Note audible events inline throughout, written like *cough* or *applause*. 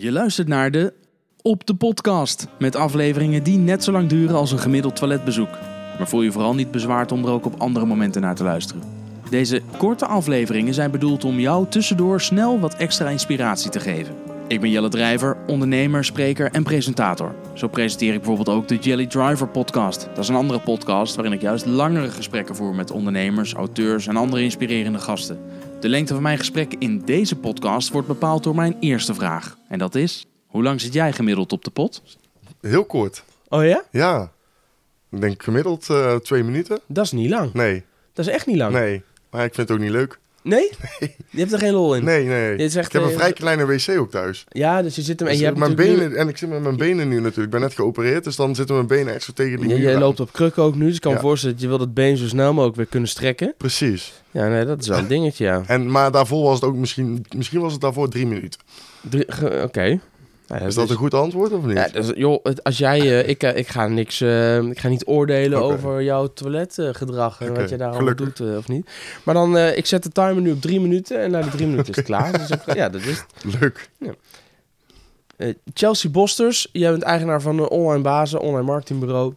Je luistert naar de Op de Podcast. Met afleveringen die net zo lang duren als een gemiddeld toiletbezoek. Maar voel je vooral niet bezwaard om er ook op andere momenten naar te luisteren. Deze korte afleveringen zijn bedoeld om jou tussendoor snel wat extra inspiratie te geven. Ik ben Jelle Drijver, ondernemer, spreker en presentator. Zo presenteer ik bijvoorbeeld ook de Jelly Driver podcast. Dat is een andere podcast waarin ik juist langere gesprekken voer met ondernemers, auteurs en andere inspirerende gasten. De lengte van mijn gesprek in deze podcast wordt bepaald door mijn eerste vraag. En dat is, hoe lang zit jij gemiddeld op de pot? Heel kort. Oh ja? Ja. Ik denk gemiddeld eh, twee minuten. Dat is niet lang. Nee, Dat is echt niet lang. nee. Maar ik vind het ook niet leuk. *laughs* Nee? Je hebt er geen lol in? Nee, nee. Dit is echt, ik heb een eh, vrij kleine wc ook thuis. Ja, dus je zit hem... En Dus je hebt mijn natuurlijk nu- benen, en ik zit met mijn benen nu natuurlijk. Ik ben net geopereerd, dus dan zitten mijn benen echt zo tegen die muur jij loopt op krukken ook nu, dus ik kan me voorstellen dat je wil dat been zo snel mogelijk weer kunnen strekken. Precies. Ja, nee, dat is wel een *laughs* dingetje, ja. En, maar daarvoor was het ook misschien... Misschien was het daarvoor drie minuten. Oké. Nou, Is dat een goed antwoord of niet? Ja, dus, joh, als jij, eh, ik, eh, ik ga niks, eh, ik ga niet oordelen over jouw toiletgedrag en wat je daar allemaal gelukkig. doet of niet. Maar dan, ik zet de timer nu op drie minuten en na de drie minuten is het klaar. Dus ik- ja, dat is het. Leuk. Eh, Chelsea Bosters, jij bent eigenaar van een online bazen, online marketingbureau.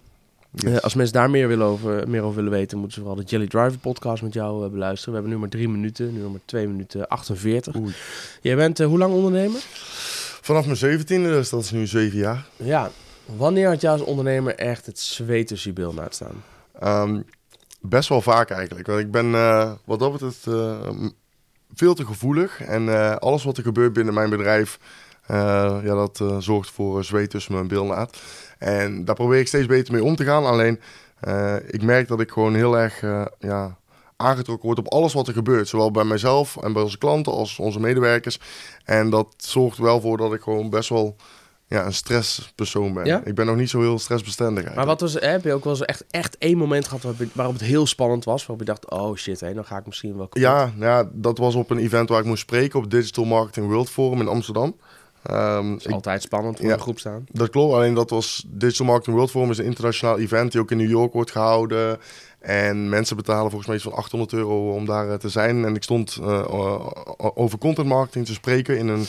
Yes. Als mensen daar meer, willen over, meer over willen weten, moeten ze vooral de Jelly Driver podcast met jou beluisteren. We hebben nu maar drie minuten, nu nog maar twee minuten 48. Oei. Jij bent hoe lang ondernemer? Vanaf mijn zeventiende, dus dat is nu zeven jaar. Ja. Wanneer had jij als ondernemer echt het zweet tussen je bil laten staan? Ehm, best wel vaak eigenlijk. Want ik ben eh, wat dat betreft eh, veel te gevoelig. En eh, alles wat er gebeurt binnen mijn bedrijf, ja, dat zorgt voor zweet tussen mijn bilnaad. En daar probeer ik steeds beter mee om te gaan. Alleen, ik merk dat ik gewoon heel erg ja, aangetrokken word op alles wat er gebeurt. Zowel bij mijzelf en bij onze klanten als onze medewerkers. En dat zorgt wel voor dat ik gewoon best wel ja, een stresspersoon ben. Ja? Ik ben nog niet zo heel stressbestendig Maar eigenlijk. wat was, heb je ook wel eens echt, echt één moment gehad waarop, het heel spannend was? Waarop je dacht, oh shit, hé, dan ga ik misschien wel... kapot. Ja, ja, dat was op een event waar ik moest spreken op Digital Marketing World Forum in Amsterdam. Het is ik- altijd spannend om Ja. een groep staan. dat klopt, alleen dat was Digital Marketing World Forum is een internationaal event die ook in New York wordt gehouden. En mensen betalen volgens mij iets van 800 euro om daar eh, te zijn. En ik stond eh, over content marketing te spreken in een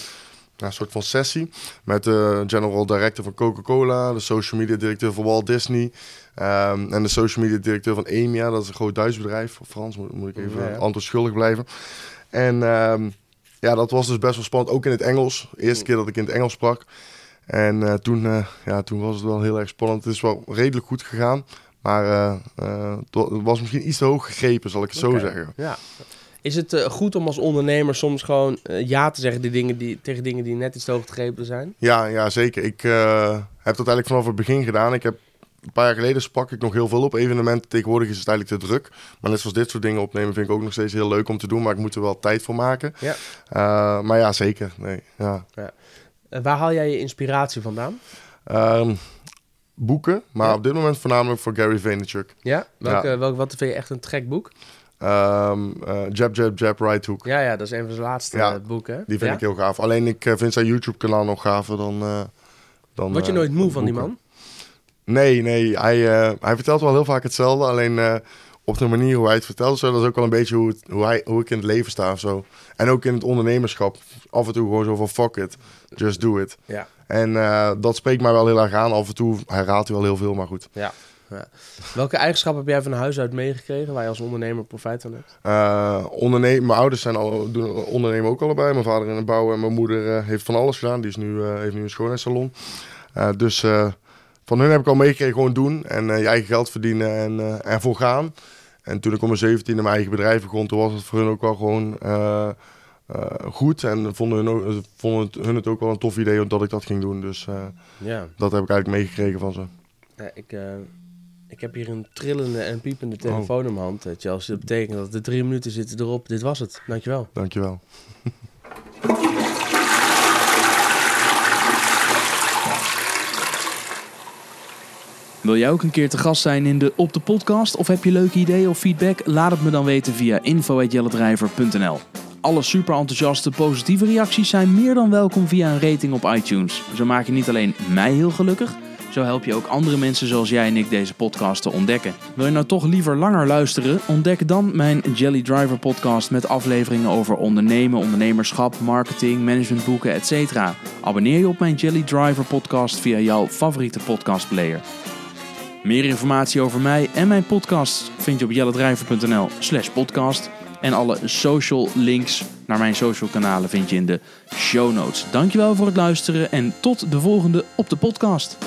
soort van sessie met de general director van Coca-Cola, de social media directeur van Walt Disney ehm, en de social media directeur van EMEA, dat is een groot Duits bedrijf. Frans moet, moet ik even Ja, ja. antwoord schuldig blijven. En ehm, ja, dat was dus best wel spannend, ook in het Engels. De eerste keer dat ik in het Engels sprak. En eh, toen, eh, ja, toen was het wel heel erg spannend. Het is wel redelijk goed gegaan. Maar eh, het wa- het was misschien iets te hoog gegrepen, zal ik het zo zeggen. Ja. Is het goed om als ondernemer soms gewoon ja te zeggen die dingen die, tegen dingen die net iets te hoog gegrepen zijn? Ja, ja zeker. Ik heb dat eigenlijk vanaf het begin gedaan. Ik heb een paar jaar geleden sprak ik nog heel veel op evenementen. Tegenwoordig is het eigenlijk te druk. Maar net zoals dit soort dingen opnemen vind ik ook nog steeds heel leuk om te doen. Maar ik moet er wel tijd voor maken. Ja. Eh, maar ja, zeker. Nee, ja. Eh, waar haal jij je inspiratie vandaan? Ehm, boeken, maar Ja. op dit moment voornamelijk voor Gary Vaynerchuk. Ja? Welke, welke, wat vind je echt een trek boek? Eh, jab, jab, jab, right hook. Ja, ja, dat is een van zijn laatste Ja, boeken. Die vind Ja? ik heel gaaf. Alleen ik vind zijn YouTube-kanaal nog gaver dan... eh dan Word je nooit moe van die man? Nee, nee. Hij, eh, hij vertelt wel heel vaak hetzelfde. Alleen eh, op de manier hoe hij het vertelt, zo, dat is ook wel een beetje hoe, het, hoe, hij, hoe ik in het leven sta of zo. En ook in het ondernemerschap. Af en toe gewoon zo van fuck it, just do it. Ja. En eh, dat spreekt mij wel heel erg aan. Af en toe hij wel heel veel, maar goed. Ja. ja. Welke eigenschappen heb jij van huis uit meegekregen waar je als ondernemer profijt van hebt? Ondernemen, mijn ouders zijn al, doen, ondernemen ook allebei. Mijn vader in de bouw en mijn moeder heeft van alles gedaan. Die is nu, heeft nu een schoonheidssalon. Dus van hun heb ik al meegekregen gewoon doen. En eh, je eigen geld verdienen en eh ervoor gaan. En toen ik om mijn 17 mijn eigen bedrijf begon, toen was het voor hun ook wel gewoon eh, goed. En vonden hun, ook, vonden het, hun het ook wel een tof idee dat ik dat ging doen. Dus Ja. dat heb ik eigenlijk meegekregen van ze. Ja, ik, ik heb hier een trillende en piepende telefoon in mijn hand, Chelsea. Dat betekent dat de drie minuten zitten erop. Dit was het. Dankjewel. Dankjewel. *laughs* Wil jij ook een keer te gast zijn in de Op de Podcast? Of heb je leuke ideeën of feedback? Laat het me dan weten via info.jelledrijver.nl Alle super enthousiaste positieve reacties zijn meer dan welkom via een rating op iTunes. Zo maak je niet alleen mij heel gelukkig, Zo help je ook andere mensen zoals jij en ik deze podcast te ontdekken. Wil je nou toch liever langer luisteren? Ontdek dan mijn Jelly Driver podcast met afleveringen over ondernemen, ondernemerschap, marketing, managementboeken, etc. Abonneer je op mijn Jelly Driver podcast via jouw favoriete podcastplayer. Meer informatie over mij en mijn podcast vind je op jellydriver.nl slash podcast. En alle social links naar mijn social kanalen vind je in de show notes. Dankjewel voor het luisteren en tot de volgende op de podcast.